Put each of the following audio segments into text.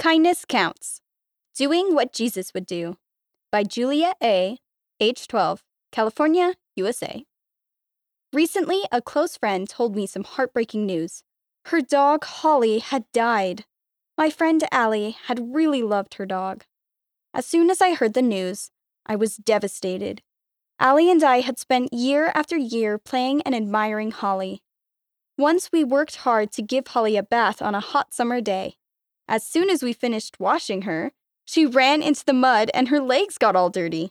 Kindness Counts Doing What Jesus Would Do by Julia A., age 12, California, USA. Recently, a close friend told me some heartbreaking news. Her dog, Holly, had died. My friend Allie had really loved her dog. As soon as I heard the news, I was devastated. Allie and I had spent year after year playing and admiring Holly. Once we worked hard to give Holly a bath on a hot summer day. As soon as we finished washing her, she ran into the mud and her legs got all dirty.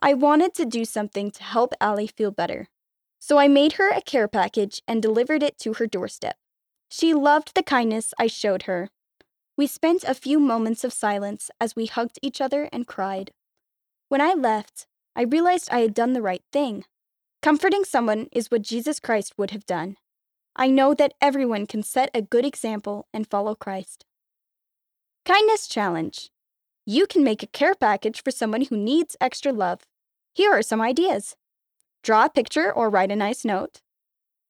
I wanted to do something to help Allie feel better. So I made her a care package and delivered it to her doorstep. She loved the kindness I showed her. We spent a few moments of silence as we hugged each other and cried. When I left, I realized I had done the right thing. Comforting someone is what Jesus Christ would have done. I know that everyone can set a good example and follow Christ. Kindness Challenge You can make a care package for someone who needs extra love. Here are some ideas draw a picture or write a nice note,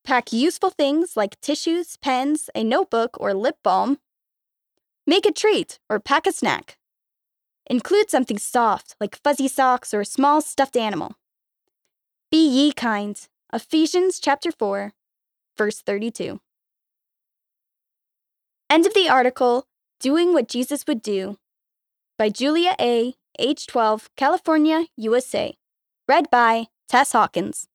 pack useful things like tissues, pens, a notebook, or lip balm, make a treat or pack a snack. Include something soft like fuzzy socks or a small stuffed animal. Be ye kind. Ephesians chapter 4, verse 32. End of the article Doing What Jesus Would Do by Julia A., age 12, California, USA. Read by Tess Hawkins.